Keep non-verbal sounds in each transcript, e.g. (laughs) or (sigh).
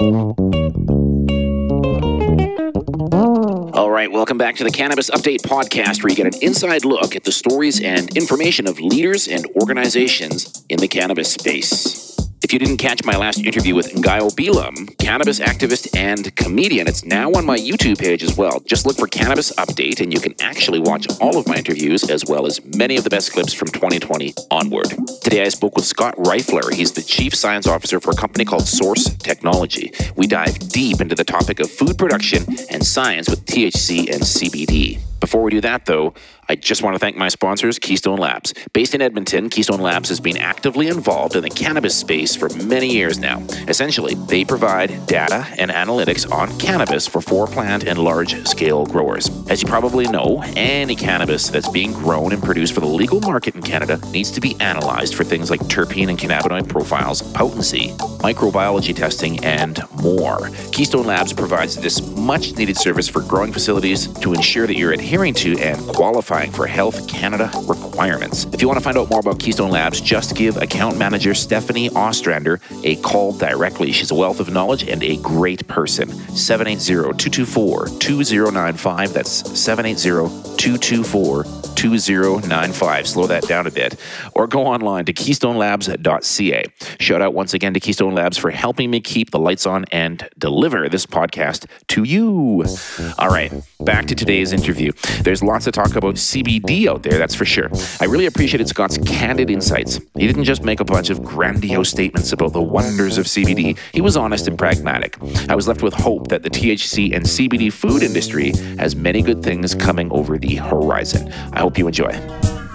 All right, welcome back to the Cannabis Update podcast, where you get an inside look at the stories and information of leaders and organizations in the cannabis space. If you didn't catch my last interview with Ngaio Bealum, cannabis activist and comedian, it's now on my YouTube page as well. Just look for Cannabis Update and you can actually watch all of my interviews as well as many of the best clips from 2020 onward. Today I spoke with Scott Riefler. He's the Chief Science Officer for a company called Sorse Technology. We dive deep into the topic of food production and science with THC and CBD. Before we do that, though, I just want to thank my sponsors, Keystone Labs. Based in Edmonton, Keystone Labs has been actively involved in the cannabis space for many years now. Essentially, they provide data and analytics on cannabis for four plant and large scale growers. As you probably know, any cannabis that's being grown and produced for the legal market in Canada needs to be analyzed for things like terpene and cannabinoid profiles, potency, microbiology testing, and more. Keystone Labs provides this much needed service for growing facilities to ensure that you're adhering to and qualifying for Health Canada requirements. If you want to find out more about Keystone Labs, just give account manager Stephanie Ostrander a call directly. She's a wealth of knowledge and a great person. 780-224-2095. That's 780-224-2095. Slow that down a bit. Or go online to keystonelabs.ca. Shout out once again to Keystone Labs for helping me keep the lights on and deliver this podcast to you. All right, back to today's interview. There's lots to talk about CBD out there, that's for sure. I really appreciated Scott's candid insights. He didn't just make a bunch of grandiose statements about the wonders of CBD, he was honest and pragmatic. I was left with hope that the THC and CBD food industry has many good things coming over the horizon. I hope you enjoy.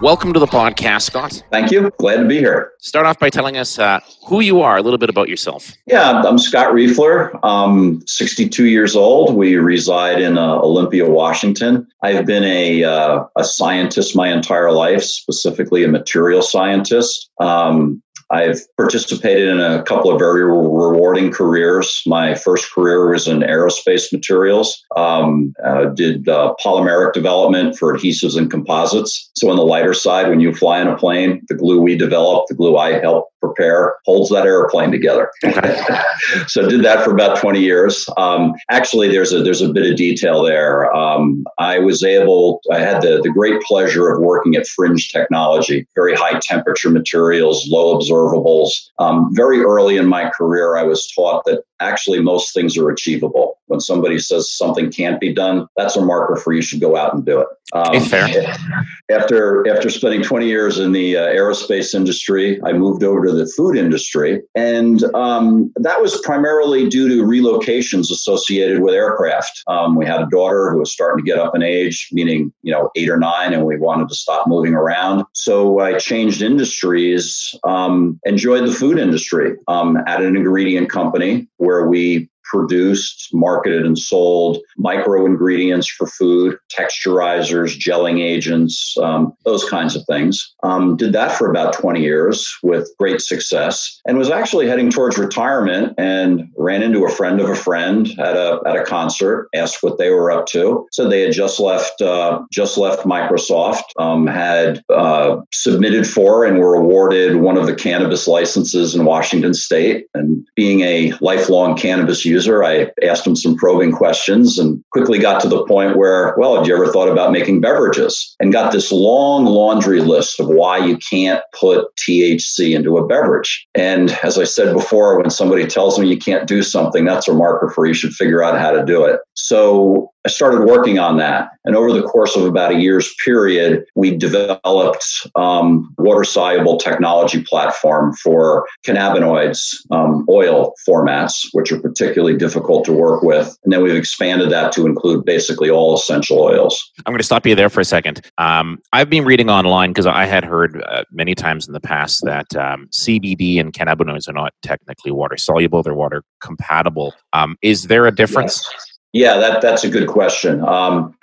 Welcome to the podcast, Scott. Thank you. Glad to be here. Start off by telling us uh, who you are, a little bit about yourself. Yeah, I'm Scott Riefler. I'm 62 years old. We reside in uh, Olympia, Washington. I've been a, uh, a scientist my entire life, specifically a material scientist. Um, I've participated in a couple of very rewarding careers. My first career was in aerospace materials, um, uh, did uh, polymeric development for adhesives and composites. So, on the lighter side, when you fly in a plane, the glue we develop, the glue I help prepare, holds that airplane together. (laughs) so, did that for about 20 years. Um, actually, there's a there's a bit of detail there. Um, I was able, I had the, the great pleasure of working at Fringe Technology, very high temperature materials, low observables. Um, very early in my career, I was taught that actually most things are achievable. When somebody says something can't be done, that's a marker for you should go out and do it. Um, fair. After after spending 20 years in the uh, aerospace industry, I moved over to the food industry, and um, that was primarily due to relocations associated with aircraft. Um, we had a daughter who was starting to get up in age, meaning you know eight or nine, and we wanted to stop moving around. So I changed industries. Um, enjoyed the food industry um, at an ingredient company where we produced, marketed, and sold micro ingredients for food, texturizers, gelling agents, um, those kinds of things. Um, did that for about 20 years with great success and was actually heading towards retirement and ran into a friend of a friend at a, at a concert, asked what they were up to. So they had just left, uh, just left Microsoft, um, had uh, submitted for and were awarded one of the cannabis licenses in Washington state. And being a lifelong cannabis user, user. I asked him some probing questions and quickly got to the point where, well, have you ever thought about making beverages? And got this long laundry list of why you can't put THC into a beverage. And as I said before, when somebody tells me you can't do something, that's a marker for you should figure out how to do it. So I started working on that. And over the course of about a year's period, we developed um, water soluble technology platform for cannabinoids, um, oil formats, which are particularly difficult to work with. And then we've expanded that to include basically all essential oils. I'm going to stop you there for a second. Um, I've been reading online because I had heard uh, many times in the past that um, CBD and cannabinoids are not technically water soluble, they're water compatible. Um, is there a difference? Yes. Yeah, that, that's a good question. Um,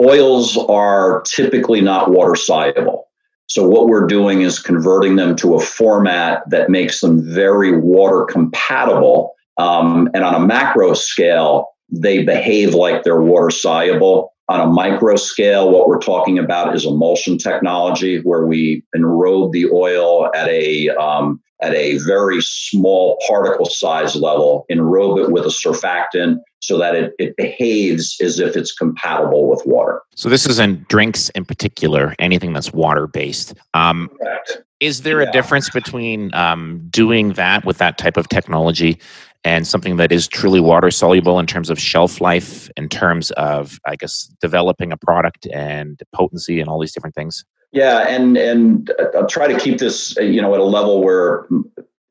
oils are typically not water soluble. So, what we're doing is converting them to a format that makes them very water compatible. Um, and on a macro scale, they behave like they're water soluble. On a micro scale, what we're talking about is emulsion technology, where we enrobe the oil at a um, at a very small particle size level, enrobe it with a surfactant so that it, it behaves as if it's compatible with water. So this is in drinks in particular, anything that's water based. Um, Correct. Is there yeah. a difference between um, doing that with that type of technology and something that is truly water soluble in terms of shelf life, in terms of, I guess, developing a product and potency and all these different things? Yeah, and and I'll try to keep this, you know, at a level where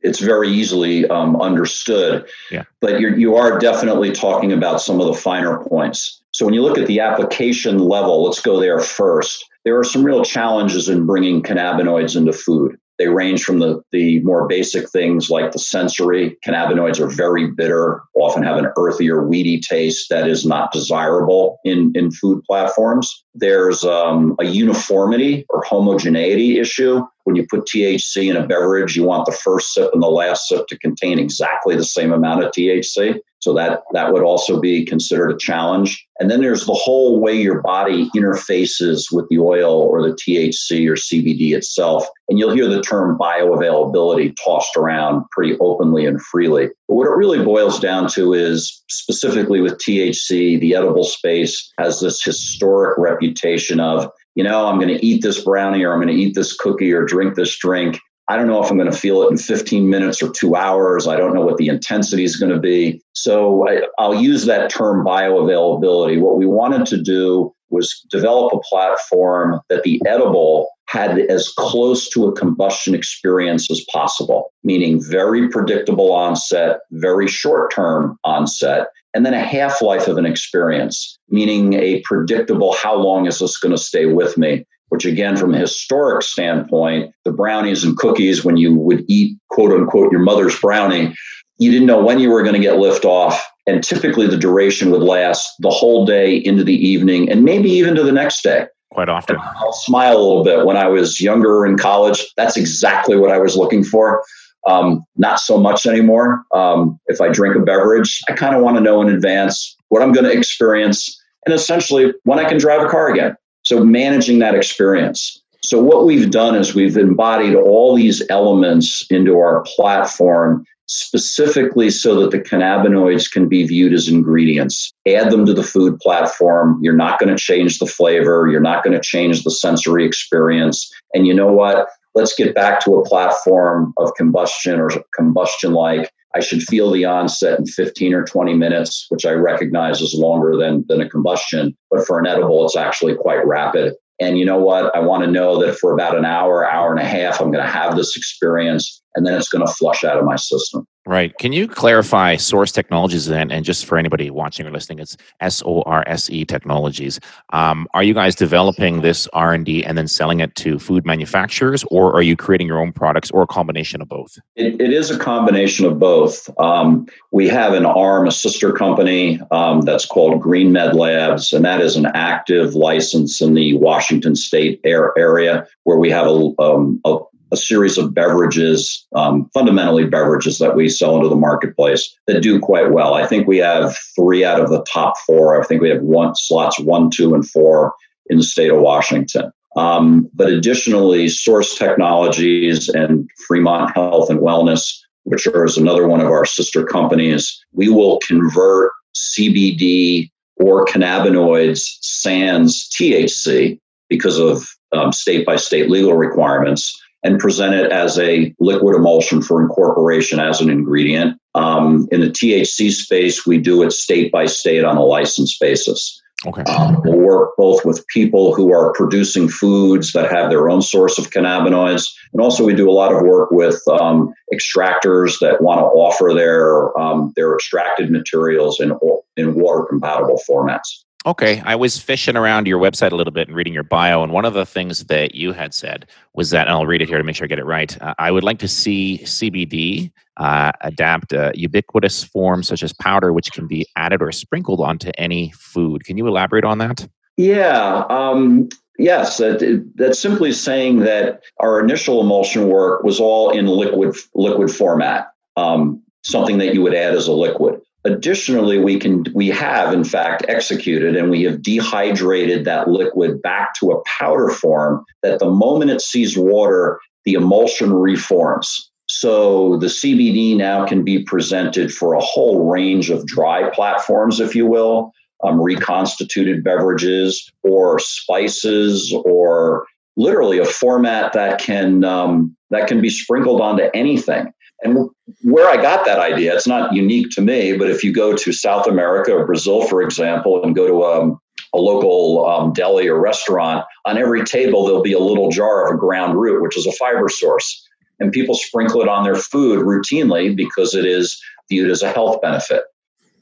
it's very easily um, understood. Yeah. But you you are definitely talking about some of the finer points. So when you look at the application level, let's go there first. There are some real challenges in bringing cannabinoids into food. They range from the, the more basic things like the sensory. Cannabinoids are very bitter, often have an earthy or weedy taste that is not desirable in, in food platforms. There's um, a uniformity or homogeneity issue. When you put THC in a beverage, you want the first sip and the last sip to contain exactly the same amount of THC. So that that would also be considered a challenge. And then there's the whole way your body interfaces with the oil or the THC or CBD itself. And you'll hear the term bioavailability tossed around pretty openly and freely. But what it really boils down to is specifically with THC, the edible space has this historic reputation of you know, I'm going to eat this brownie or I'm going to eat this cookie or drink this drink. I don't know if I'm going to feel it in 15 minutes or two hours. I don't know what the intensity is going to be. So I, will use that term bioavailability. What we wanted to do was develop a platform that the edible had as close to a combustion experience as possible, meaning very predictable onset, very short term onset, and then a half life of an experience, meaning a predictable how long is this going to stay with me? Which again, from a historic standpoint, the brownies and cookies, when you would eat quote unquote your mother's brownie, you didn't know when you were going to get lift off. And typically the duration would last the whole day into the evening and maybe even to the next day. Quite often. And I'll smile a little bit. When I was younger in college, that's exactly what I was looking for. Um, not so much anymore. Um, if I drink a beverage, I kind of want to know in advance what I'm going to experience and essentially when I can drive a car again. So managing that experience. So what we've done is we've embodied all these elements into our platform specifically so that the cannabinoids can be viewed as ingredients. Add them to the food platform. You're not going to change the flavor. You're not going to change the sensory experience. And you know what? Let's get back to a platform of combustion or combustion like. I should feel the onset in 15 or 20 minutes, which I recognize is longer than, than a combustion. But for an edible, it's actually quite rapid. And you know what? I want to know that for about an hour, hour and a half, I'm going to have this experience and then it's going to flush out of my system. Right. Can you clarify Sorse Technologies then? And just for anybody watching or listening, it's S O R S E Technologies. Um, are you guys developing this R and D and then selling it to food manufacturers, or are you creating your own products, or a combination of both? it, it is a combination of both. Um, we have an arm, a sister company um, that's called Green Med Labs, and that is an active license in the Washington State air area where we have a, um, a a series of beverages, um, fundamentally beverages that we sell into the marketplace that do quite well. I think we have three out of the top four. I think we have one slots one, two, and four in the state of Washington. Um, but additionally, Sorse Technologies and Fremont Health and Wellness, which is another one of our sister companies, we will convert CBD or cannabinoids sans THC because of state by state legal requirements and present it as a liquid emulsion for incorporation as an ingredient. Um, in the THC space, we do it state by state on a license basis. Okay. Um, we'll work both with people who are producing foods that have their own source of cannabinoids, and also we do a lot of work with um, extractors that want to offer their um, their extracted materials in in water compatible formats. Okay. I was fishing around your website a little bit and reading your bio. And one of the things that you had said was that, and I'll read it here to make sure I get it right. Uh, I would like to see CBD uh, adapt a ubiquitous form such as powder, which can be added or sprinkled onto any food. Can you elaborate on that? Yeah. Um, yes. That, that's simply saying that our initial emulsion work was all in liquid liquid format, um, something that you would add as a liquid. Additionally, we can we have in fact executed and we have dehydrated that liquid back to a powder form that the moment it sees water, the emulsion reforms. So the CBD now can be presented for a whole range of dry platforms, if you will, um, reconstituted beverages or spices or literally a format that can um, that can be sprinkled onto anything. And where I got that idea, it's not unique to me, but if you go to South America or Brazil, for example, and go to um, a local um, deli or restaurant, on every table there'll be a little jar of a ground root, which is a fiber source. And people sprinkle it on their food routinely because it is viewed as a health benefit.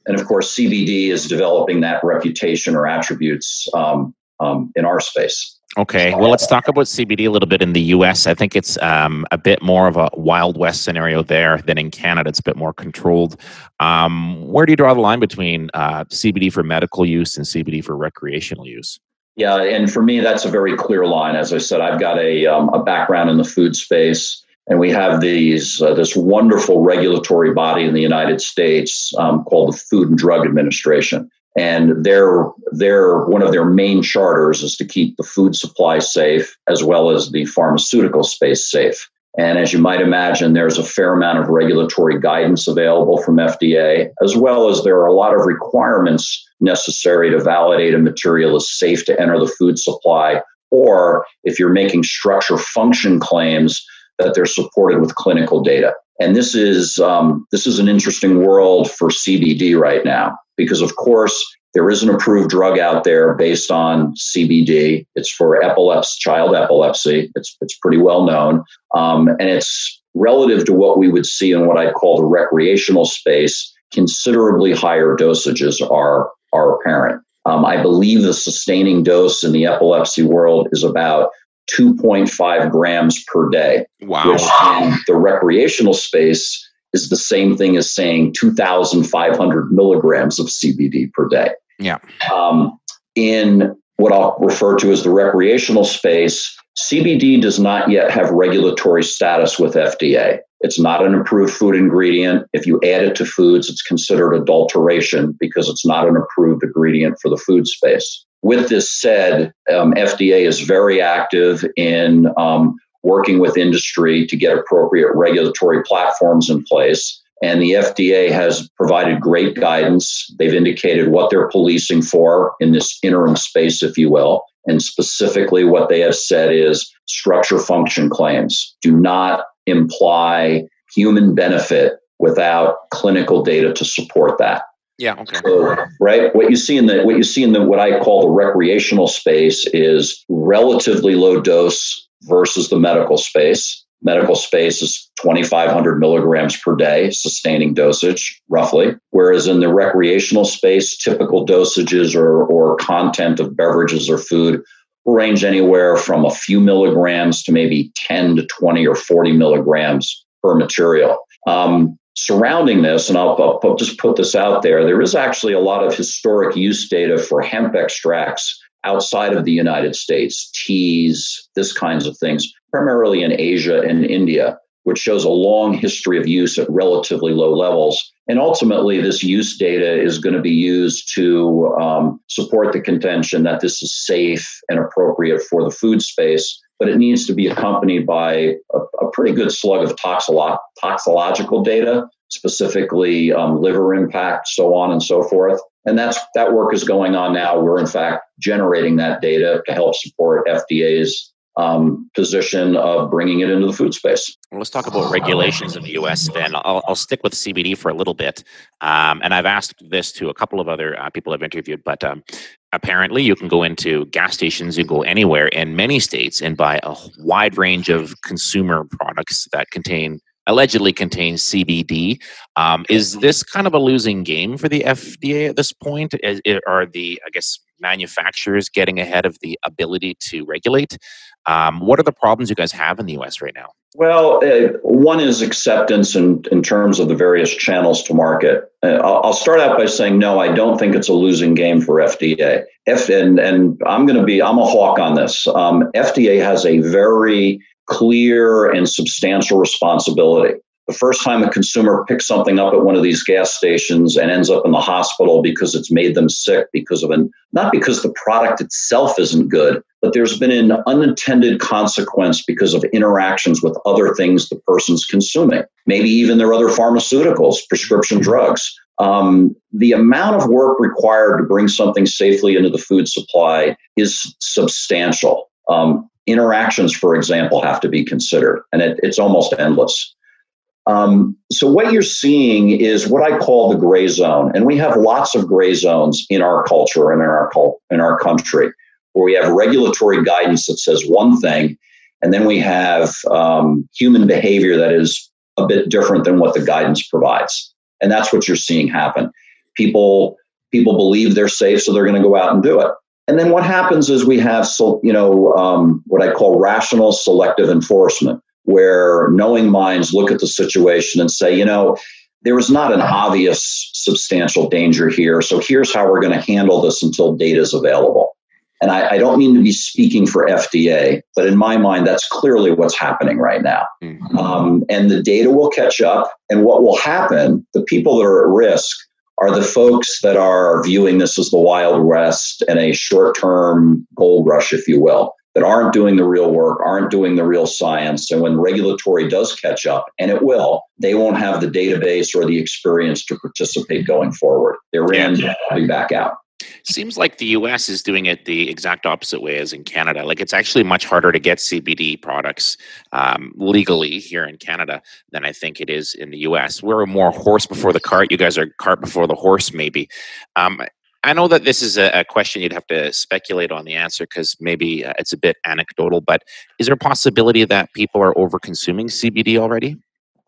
And of course, CBD is developing that reputation or attributes um, um, in our space. Okay, well, let's talk about CBD a little bit in the US. I think it's um, a bit more of a Wild West scenario there than in Canada. It's a bit more controlled. Um, where do you draw the line between uh, CBD for medical use and CBD for recreational use? Yeah, and for me, that's a very clear line. As I said, I've got a, um, a background in the food space, and we have these uh, this wonderful regulatory body in the United States um, called the Food and Drug Administration and their their one of their main charters is to keep the food supply safe as well as the pharmaceutical space safe. And as you might imagine, there's a fair amount of regulatory guidance available from FDA, as well as there are a lot of requirements necessary to validate a material is safe to enter the food supply, or if you're making structure function claims, that they're supported with clinical data. And this is um, this is an interesting world for CBD right now because, of course, there is an approved drug out there based on CBD. It's for epilepsy, child epilepsy. It's it's pretty well known, um, and it's relative to what we would see in what I call the recreational space. Considerably higher dosages are are apparent. Um, I believe the sustaining dose in the epilepsy world is about 2.5 grams per day. Wow. Which in the recreational space is the same thing as saying 2,500 milligrams of CBD per day. Yeah. Um, in what I'll refer to as the recreational space, CBD does not yet have regulatory status with FDA. It's not an approved food ingredient. If you add it to foods, it's considered adulteration because it's not an approved ingredient for the food space. With this said, um, FDA is very active in um, working with industry to get appropriate regulatory platforms in place. And the FDA has provided great guidance. They've indicated what they're policing for in this interim space, if you will. And specifically, what they have said is structure function claims do not imply human benefit without clinical data to support that. Yeah. Okay. So, right. What you see in the what you see in the what I call the recreational space is relatively low dose versus the medical space. Medical space is 2,500 milligrams per day, sustaining dosage, roughly. Whereas in the recreational space, typical dosages or, or content of beverages or food range anywhere from a few milligrams to maybe 10 to 20 or 40 milligrams per material. Um, surrounding this, and I'll, I'll just put this out there, there is actually a lot of historic use data for hemp extracts outside of the United States, teas, this kinds of things, primarily in Asia and India, which shows a long history of use at relatively low levels. And ultimately, this use data is going to be used to um, support the contention that this is safe and appropriate for the food space but it needs to be accompanied by a, a pretty good slug of toxolo- toxicological data, specifically um, liver impact, so on and so forth. And that's that work is going on now. We're in fact generating that data to help support FDA's um, position of bringing it into the food space. Let's talk about regulations in the U.S. Then I'll, I'll stick with CBD for a little bit, um, and I've asked this to a couple of other uh, people I've interviewed. But um, apparently, you can go into gas stations, you go anywhere in many states, and buy a wide range of consumer products that contain allegedly contains CBD. Um, is this kind of a losing game for the FDA at this point? Is, are the, I guess, manufacturers getting ahead of the ability to regulate? Um, what are the problems you guys have in the US right now? Well, uh, one is acceptance in, in terms of the various channels to market. Uh, I'll, start out by saying, no, I don't think it's a losing game for FDA. F, and, and I'm going to be, I'm a hawk on this. Um, FDA has a very clear and substantial responsibility. The first time a consumer picks something up at one of these gas stations and ends up in the hospital because it's made them sick because of an not because the product itself isn't good, but there's been an unintended consequence because of interactions with other things the person's consuming. Maybe even their other pharmaceuticals, prescription drugs. Um, the amount of work required to bring something safely into the food supply is substantial. Um, interactions, for example, have to be considered, and it, it's almost endless. Um, so what you're seeing is what I call the gray zone, and we have lots of gray zones in our culture and in our in our country, where we have regulatory guidance that says one thing, and then we have um, human behavior that is a bit different than what the guidance provides, and that's what you're seeing happen. People people believe they're safe, so they're going to go out and do it. And then what happens is we have, so, you know, um, what I call rational selective enforcement where knowing minds look at the situation and say, you know, there is not an obvious substantial danger here. So here's how we're going to handle this until data is available. And I, I, don't mean to be speaking for FDA, but in my mind, that's clearly what's happening right now. Mm-hmm. Um, and the data will catch up. And what will happen, the people that are at risk are the folks that are viewing this as the Wild West and a short term gold rush, if you will that aren't doing the real work, aren't doing the real science. And when regulatory does catch up, and it will, they won't have the database or the experience to participate going forward. They're in, yeah. will be back out. Seems like the US is doing it the exact opposite way as in Canada. Like it's actually much harder to get CBD products um, legally here in Canada than I think it is in the US. We're more horse before the cart. You guys are cart before the horse, maybe. Um, I know that this is a, a, question you'd have to speculate on the answer because maybe uh, it's a bit anecdotal, but is there a possibility that people are over consuming CBD already?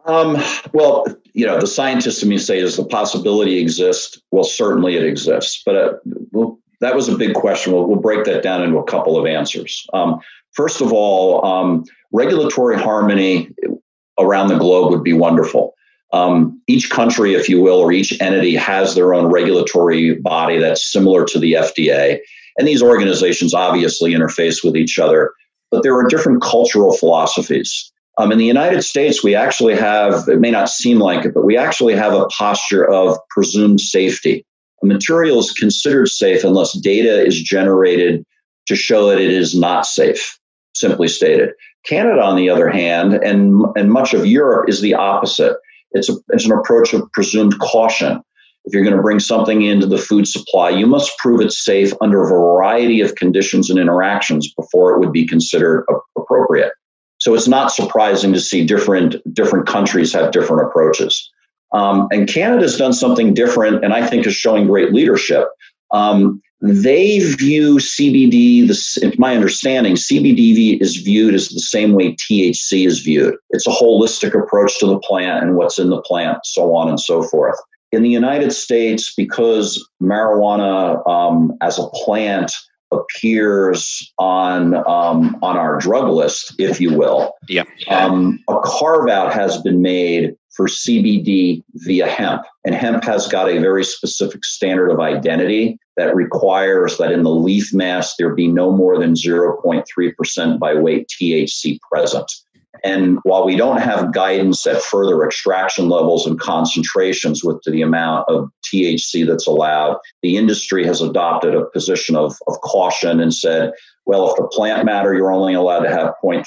Um, well, you know, the scientists in me say, does the possibility exist? Well, certainly it exists. But uh, we'll, that was a big question. We'll, we'll, break that down into a couple of answers. Um, first of all, um, regulatory harmony around the globe would be wonderful. Um, each country, if you will, or each entity has their own regulatory body that's similar to the FDA. And these organizations obviously interface with each other, but there are different cultural philosophies. Um, in the United States, we actually have, it may not seem like it, but we actually have a posture of presumed safety. A material is considered safe unless data is generated to show that it is not safe, simply stated. Canada, on the other hand, and, and much of Europe is the opposite. It's, a, it's an approach of presumed caution. If you're going to bring something into the food supply, you must prove it's safe under a variety of conditions and interactions before it would be considered appropriate. So it's not surprising to see different different countries have different approaches. Um, and Canada's done something different, and I think is showing great leadership. Um, they view CBD, this, my understanding, CBD is viewed as the same way THC is viewed. It's a holistic approach to the plant and what's in the plant, so on and so forth. In the United States, because marijuana um, as a plant appears on um, on our drug list, if you will, yeah. Um, a carve out has been made for CBD via hemp. And hemp has got a very specific standard of identity that requires that in the leaf mass there be no more than 0.3% by weight THC present. And while we don't have guidance at further extraction levels and concentrations with the amount of THC that's allowed, the industry has adopted a position of, of caution and said, well, if the plant matter, you're only allowed to have 0.3%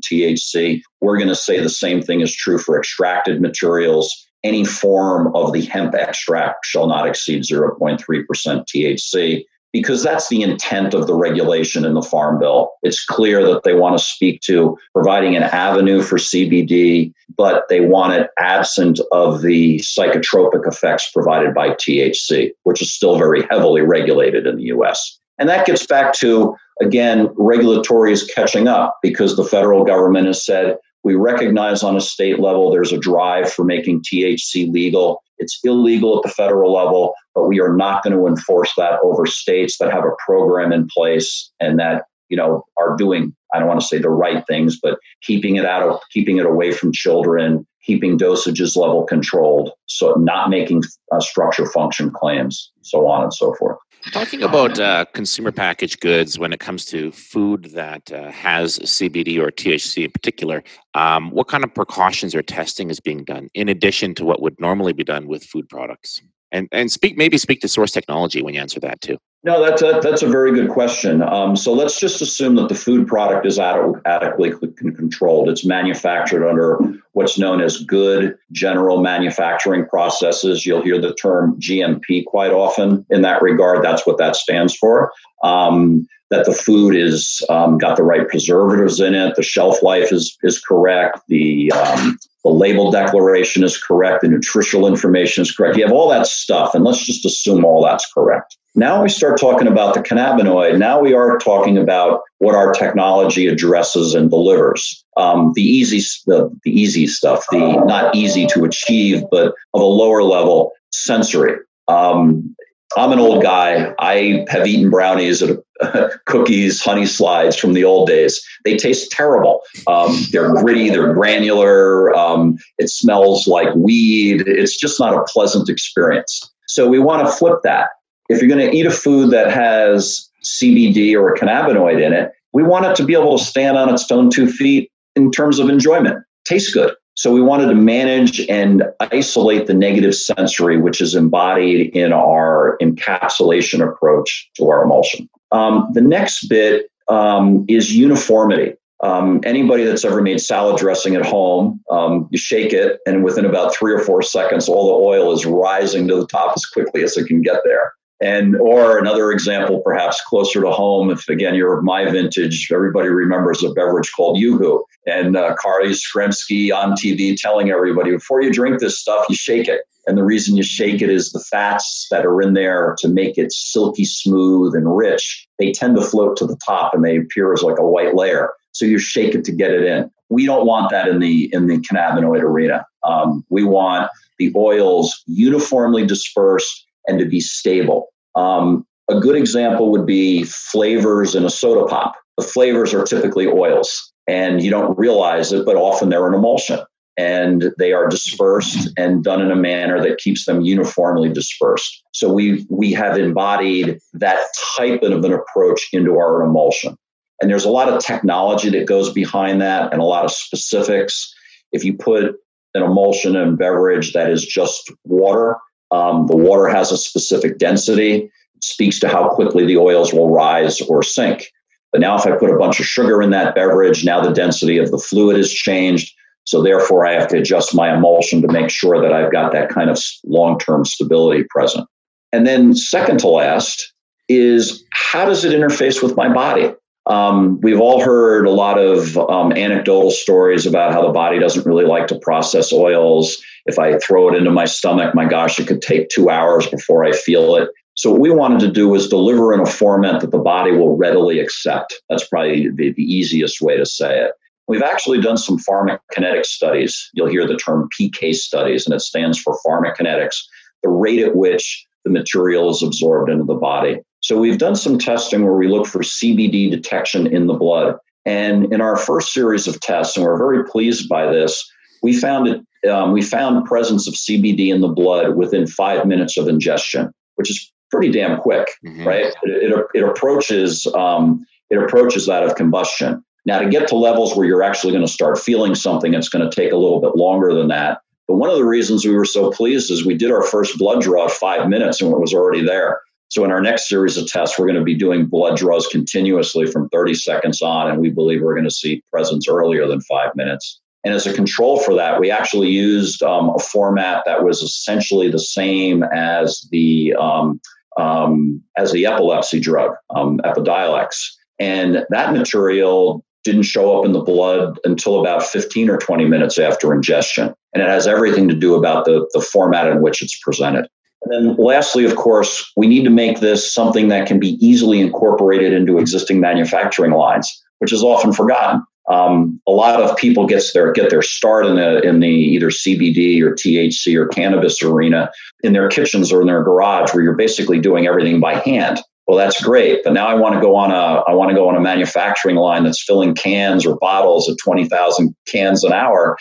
THC. We're going to say the same thing is true for extracted materials. Any form of the hemp extract shall not exceed 0.3% THC because that's the intent of the regulation in the Farm Bill. It's clear that they want to speak to providing an avenue for CBD, but they want it absent of the psychotropic effects provided by THC, which is still very heavily regulated in the US. And that gets back to, again, regulatory is catching up because the federal government has said, we recognize on a state level there's a drive for making THC legal. It's illegal at the federal level, but we are not going to enforce that over states that have a program in place and that you know are doing I don't want to say the right things, but keeping it out of keeping it away from children, keeping dosages level controlled, so not making uh, structure function claims, so on and so forth. Talking about uh, consumer packaged goods when it comes to food that uh, has CBD or THC in particular, um, what kind of precautions or testing is being done in addition to what would normally be done with food products? And and speak maybe speak to Sorse technology when you answer that too. No, that's a, that's a very good question. Um, so let's just assume that the food product is adequately controlled. It's manufactured under what's known as good general manufacturing processes. You'll hear the term GMP quite often in that regard. That's what that stands for. Um, that the food is um, got the right preservatives in it, the shelf life is is correct, the um, the label declaration is correct, the nutritional information is correct. You have all that stuff, and let's just assume all that's correct. Now we start talking about the cannabinoid. Now we are talking about what our technology addresses and delivers. Um, the easy, the, the easy stuff, the not easy to achieve, but of a lower level sensory. Um, I'm an old guy. I have eaten brownies, (laughs) cookies, honey slides from the old days. They taste terrible. Um, they're gritty, they're granular. Um, it smells like weed. It's just not a pleasant experience. So we want to flip that if you're going to eat a food that has CBD or a cannabinoid in it, we want it to be able to stand on its own two feet in terms of enjoyment. Tastes good. So we wanted to manage and isolate the negative sensory, which is embodied in our encapsulation approach to our emulsion. Um, the next bit um, is uniformity. Um, anybody that's ever made salad dressing at home, um, you shake it, and within about three or four seconds, all the oil is rising to the top as quickly as it can get there. And or another example, perhaps closer to home, if again you're of my vintage, everybody remembers a beverage called Yoo-Hoo and uh, Carly Yastrzemski on TV telling everybody before you drink this stuff, you shake it. And the reason you shake it is the fats that are in there to make it silky smooth and rich, they tend to float to the top and they appear as like a white layer. So you shake it to get it in. We don't want that in the in the cannabinoid arena. Um, we want the oils uniformly dispersed and to be stable. Um, a good example would be flavors in a soda pop. The flavors are typically oils, and you don't realize it, but often they're an emulsion. And they are dispersed and done in a manner that keeps them uniformly dispersed. So we we have embodied that type of an approach into our emulsion. And there's a lot of technology that goes behind that and a lot of specifics. If you put an emulsion in beverage that is just water, um, the water has a specific density, it speaks to how quickly the oils will rise or sink. But now, if I put a bunch of sugar in that beverage, now the density of the fluid has changed. So, therefore, I have to adjust my emulsion to make sure that I've got that kind of long term stability present. And then, second to last, is how does it interface with my body? Um, we've all heard a lot of um, anecdotal stories about how the body doesn't really like to process oils. If I throw it into my stomach, my gosh, it could take two hours before I feel it. So, what we wanted to do was deliver in a format that the body will readily accept. That's probably the, the easiest way to say it. We've actually done some pharmacokinetic studies. You'll hear the term PK studies, and it stands for pharmacokinetics, the rate at which the material is absorbed into the body. So we've done some testing where we look for CBD detection in the blood. And in our first series of tests, and we're very pleased by this, we found it. Um, we found presence of CBD in the blood within five minutes of ingestion, which is pretty damn quick, mm-hmm. right? It, it, it approaches um, it approaches that of combustion. Now, to get to levels where you're actually going to start feeling something, it's going to take a little bit longer than that. But one of the reasons we were so pleased is we did our first blood draw at five minutes and it was already there. So in our next series of tests, we're going to be doing blood draws continuously from 30 seconds on, and we believe we're going to see presence earlier than five minutes. And as a control for that, we actually used um, a format that was essentially the same as the um, um, as the epilepsy drug, um, Epidiolex. And that material didn't show up in the blood until about 15 or 20 minutes after ingestion. And it has everything to do about the, the format in which it's presented. And then lastly, of course, we need to make this something that can be easily incorporated into existing manufacturing lines, which is often forgotten. Um, a lot of people gets their get their start in the in the either CBD or THC or cannabis arena in their kitchens or in their garage, where you're basically doing everything by hand. Well, that's great, but now I want to go on a I want to go on a manufacturing line that's filling cans or bottles at twenty thousand cans an hour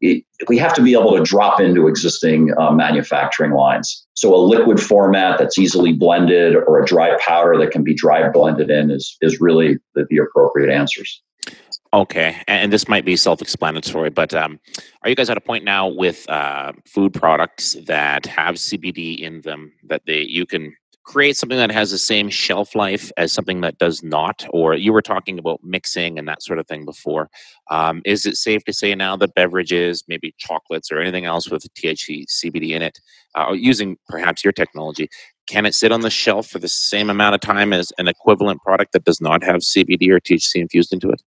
it, we have to be able to drop into existing uh, manufacturing lines. So a liquid format that's easily blended or a dry powder that can be dry blended in is, is really the, the appropriate answers. Okay, and this might be self-explanatory, but um, are you guys at a point now with uh, food products that have CBD in them that they you can create something that has the same shelf life as something that does not? Or you were talking about mixing and that sort of thing before. Um, is it safe to say now that beverages, maybe chocolates or anything else with THC CBD in it, uh, using perhaps your technology, can it sit on the shelf for the same amount of time as an equivalent product that does not have CBD or THC infused into it?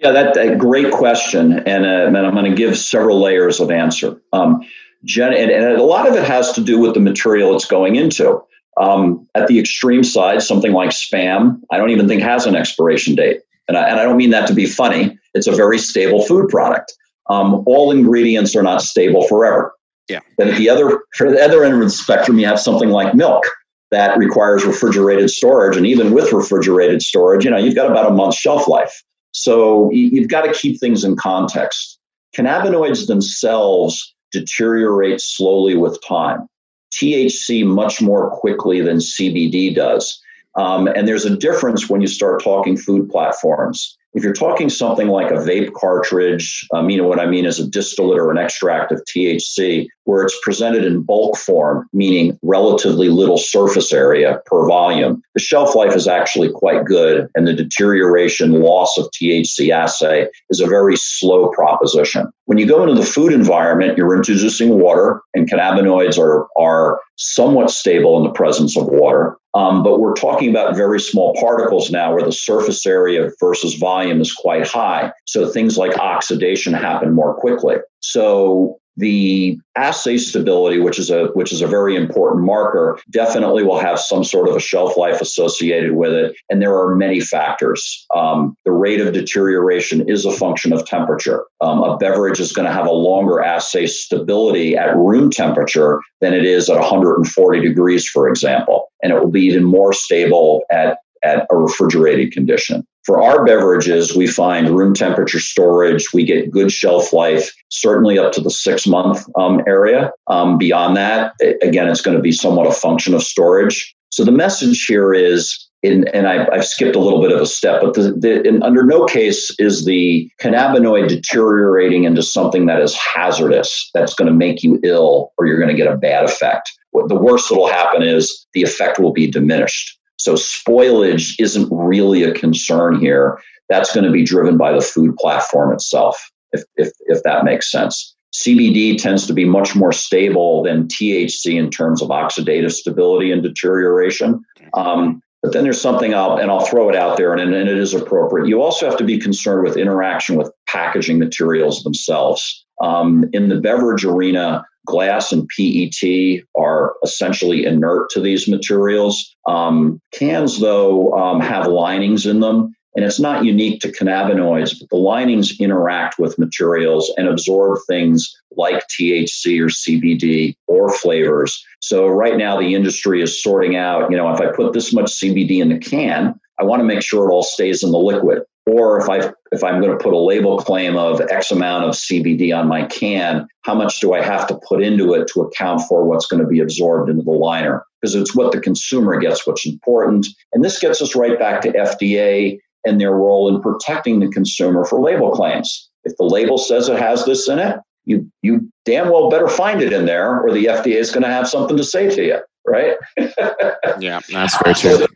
Yeah, that's a great question, and, uh, and I'm going to give several layers of answer. Um, Gen- and, and, a lot of it has to do with the material it's going into. Um, at the extreme side, something like spam, I don't even think has an expiration date, and I, and I don't mean that to be funny. It's a very stable food product. Um, all ingredients are not stable forever. Yeah. Then at the other for (laughs) the other end of the spectrum, you have something like milk that requires refrigerated storage, and even with refrigerated storage, you know, you've got about a month's shelf life. So you've got to keep things in context. Cannabinoids themselves deteriorate slowly with time. THC much more quickly than CBD does. Um, and there's a difference when you start talking food platforms. If you're talking something like a vape cartridge, um, you know what I mean is a distillate or an extract of THC, where it's presented in bulk form, meaning relatively little surface area per volume, the shelf life is actually quite good, and the deterioration loss of THC assay is a very slow proposition. When you go into the food environment, you're introducing water, and cannabinoids are, are somewhat stable in the presence of water. Um, but we're talking about very small particles now where the surface area versus volume is quite high. So things like oxidation happen more quickly. So the assay stability, which is a which is a very important marker, definitely will have some sort of a shelf life associated with it. And there are many factors. Um, the rate of deterioration is a function of temperature. Um, a beverage is going to have a longer assay stability at room temperature than it is at 140 degrees, for example, and it will be even more stable at at a refrigerated condition. For our beverages, we find room temperature storage. We get good shelf life, certainly up to the six month um, area. Um, beyond that, it, again, it's going to be somewhat a function of storage. So the message here is in, and I, have skipped a little bit of a step, but the, the, under no case is the cannabinoid deteriorating into something that is hazardous, that's going to make you ill, or you're going to get a bad effect. The worst that'll happen is the effect will be diminished. So spoilage isn't really a concern here. That's going to be driven by the food platform itself, if, if, if that makes sense. CBD tends to be much more stable than THC in terms of oxidative stability and deterioration. Um, but then there's something I'll, and I'll throw it out there, and, and it is appropriate. You also have to be concerned with interaction with packaging materials themselves. Um, in the beverage arena, glass and PET are essentially inert to these materials. Um, cans, though, um, have linings in them, and it's not unique to cannabinoids, but the linings interact with materials and absorb things like THC or CBD or flavors. So right now, the industry is sorting out, you know, if I put this much CBD in the can, I want to make sure it all stays in the liquid or if I if I'm going to put a label claim of X amount of CBD on my can, how much do I have to put into it to account for what's going to be absorbed into the liner? Because it's what the consumer gets, what's important. And this gets us right back to FDA and their role in protecting the consumer for label claims. If the label says it has this in it, you you damn well better find it in there, or the FDA is going to have something to say to you, right? (laughs) yeah, that's very true. So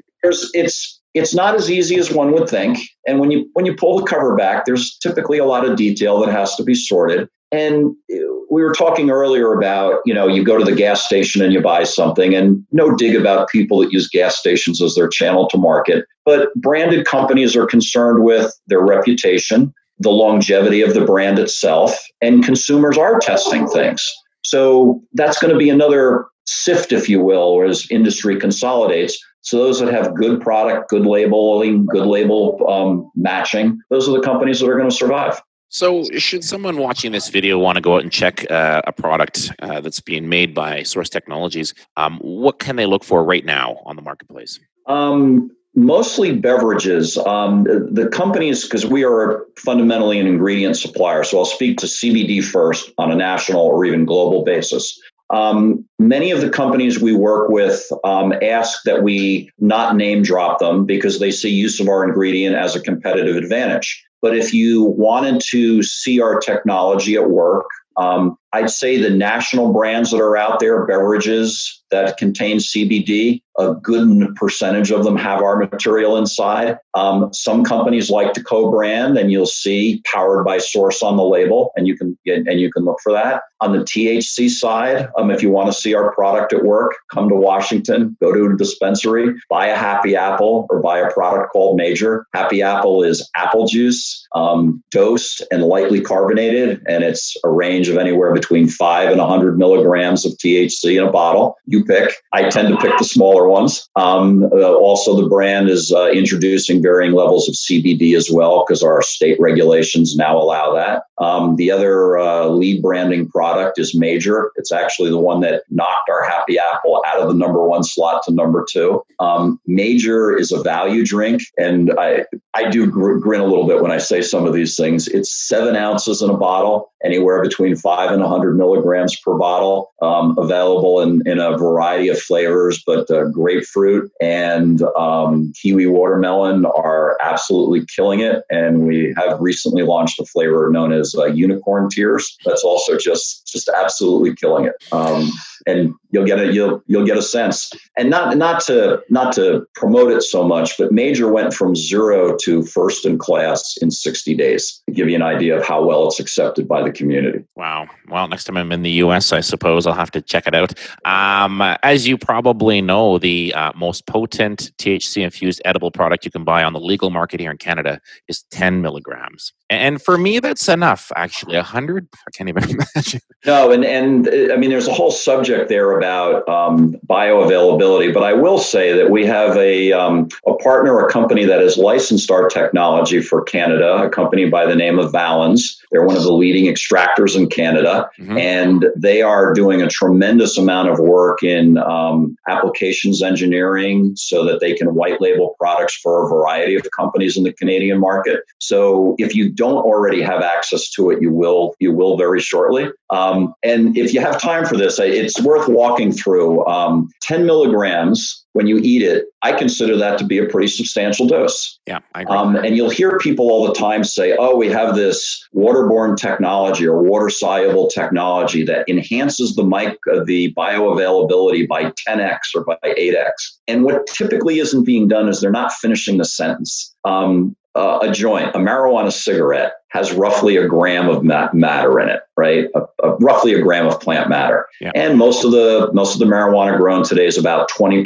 it's it's not as easy as one would think. And when you when you pull the cover back there's typically a lot of detail that has to be sorted. And uh, we were talking earlier about you know you go to the gas station and you buy something and no dig about people that use gas stations as their channel to market. But branded companies are concerned with their reputation the longevity of the brand itself and consumers are testing things. So that's going to be another sift if you will as industry consolidates so those that have good product, good labeling, good label um, matching, those are the companies that are going to survive. So, should someone watching this video want to go out and check uh, a product uh, that's being made by Sorse Technologies, um, what can they look for right now on the marketplace? Um, Mostly beverages. Um, the companies, because we are fundamentally an ingredient supplier, so I'll speak to CBD first on a national or even global basis. Um, many of the companies we work with um, ask that we not name drop them because they see use of our ingredient as a competitive advantage. But if you wanted to see our technology at work, um, I'd say the national brands that are out there, beverages that contain CBD, a good percentage of them have our material inside. Um, some companies like to co-brand, and you'll see "powered by Sorse" on the label, and you can and you can look for that. On the THC side, um, if you want to see our product at work, come to Washington, go to a dispensary, buy a Happy Apple, or buy a product called Major. Happy Apple is apple juice, um, dosed and lightly carbonated, and it's a range of anywhere between five and 100 milligrams of THC in a bottle. You pick. I tend to pick the smaller ones. Um, uh, also, the brand is uh, introducing varying levels of CBD as well because our state regulations now allow that. Um, the other uh, lead branding product is Major. It's actually the one that knocked our Happy Apple out of the number one slot to number two. Um, Major is a value drink, and I I do gr- grin a little bit when I say some of these things. It's seven ounces in a bottle, anywhere between five and 100 milligrams per bottle, um, available in, in a variety of flavors, but uh, grapefruit and um, kiwi watermelon are absolutely killing it. And we have recently launched a flavor known as uh, unicorn tears. That's also just just absolutely killing it. Um, and you'll get a you'll you'll get a sense. And not not to not to promote it so much but major went from zero to first in class in 60 days to give you an idea of how well it's accepted by the community. Wow. Well next time i'm in the us i suppose i'll have to check it out. Um, as you probably know the uh, most potent thc infused edible product you can buy on the legal market here in canada is 10 milligrams. And for me that's enough actually. 100 i can't even (laughs) imagine. No and and i mean there's a whole subject there about um, bioavailability, but I will say that we have a, um, a partner, a company that has licensed our technology for Canada, a company by the name of Valens. They're one of the leading extractors in Canada, mm-hmm. and they are doing a tremendous amount of work in um, applications engineering so that they can white label products for a variety of companies in the Canadian market. So if you don't already have access to it, you will you will very shortly. Um, and if you have time for this, it's worth walking through. Um, 10 milligrams when you eat it, I consider that to be a pretty substantial dose. Yeah, I agree. Um, and you'll hear people all the time say, oh, we have this waterborne technology or water soluble technology that enhances the mic, uh, the bioavailability by 10x or by 8x. And what typically isn't being done is they're not finishing the sentence. Um, uh, a joint, a marijuana cigarette, has roughly a gram of matter in it, right? A, a, roughly a gram of plant matter. Yeah. And most of the most of the marijuana grown today is about 20%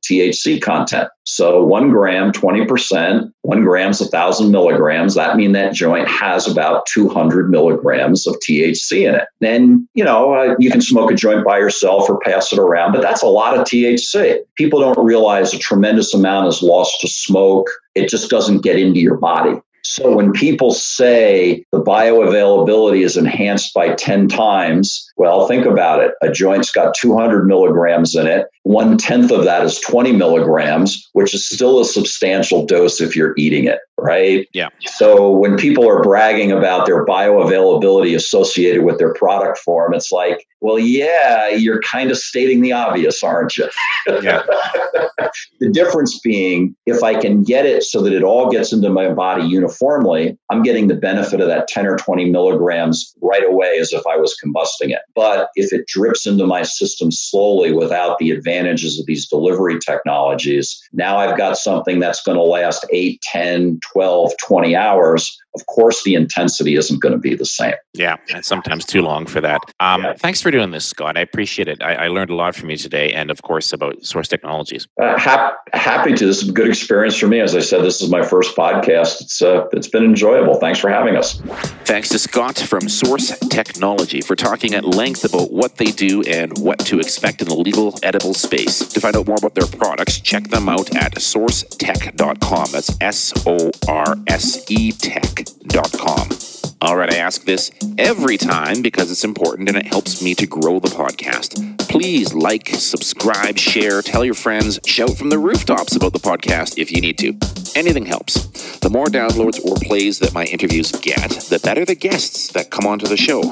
THC content. So one gram, 20%, one gram's a thousand milligrams. That means that joint has about 200 milligrams of THC in it. Then, you know, uh, you can smoke a joint by yourself or pass it around, but that's a lot of THC. People don't realize a tremendous amount is lost to smoke. It just doesn't get into your body. So when people say the bioavailability is enhanced by 10 times, well, think about it. A joint's got 200 milligrams in it. One tenth of that is 20 milligrams, which is still a substantial dose if you're eating it, right? Yeah. So when people are bragging about their bioavailability associated with their product form, it's like, well, yeah, you're kind of stating the obvious, aren't you? (laughs) Yeah. the difference being, if I can get it so that it all gets into my body uniformly, I'm getting the benefit of that 10 or 20 milligrams right away as if I was combusting it. But if it drips into my system slowly without the advantages of these delivery technologies, now I've got something that's going to last 8, 10, 12, 20 hours of course the intensity isn't going to be the same. Yeah, and sometimes too long for that. Um, yeah. Thanks for doing this, Scott. I appreciate it. I, I, learned a lot from you today, and of course about Sorse Technologies. Uh, hap- happy to. This is a good experience for me. As I said, this is my first podcast. It's uh, it's been enjoyable. Thanks for having us. Thanks to Scott from Sorse Technology for talking at length about what they do and what to expect in the legal edible space. To find out more about their products, check them out at sorsetech.com. That's S O R S E Tech all right, I ask this every time because it's important and it helps me to grow the podcast. Please please like, subscribe, share, tell your friends, shout from the rooftops about the podcast if you need to. Anything helps. The more downloads or plays that my interviews get, the better the guests that come onto the show.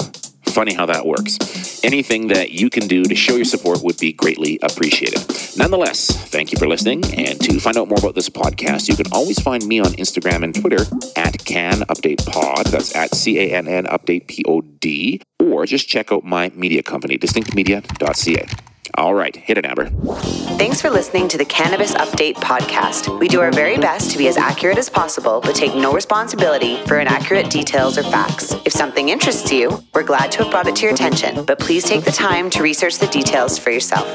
Funny how that works. Anything that you can do to show your support would be greatly appreciated. Nonetheless, thank you for listening. And to find out more about this podcast, you can always find me on Instagram and Twitter at Cann Update Pod. That's at C A N N Update P O D. Or just check out my media company, distinctmedia.ca. All right, hit it, Amber. Thanks for listening to the Cannabis Update podcast. We do our very best to be as accurate as possible, but take no responsibility for inaccurate details or facts. If something interests you, we're glad to have brought it to your attention, but please take the time to research the details for yourself.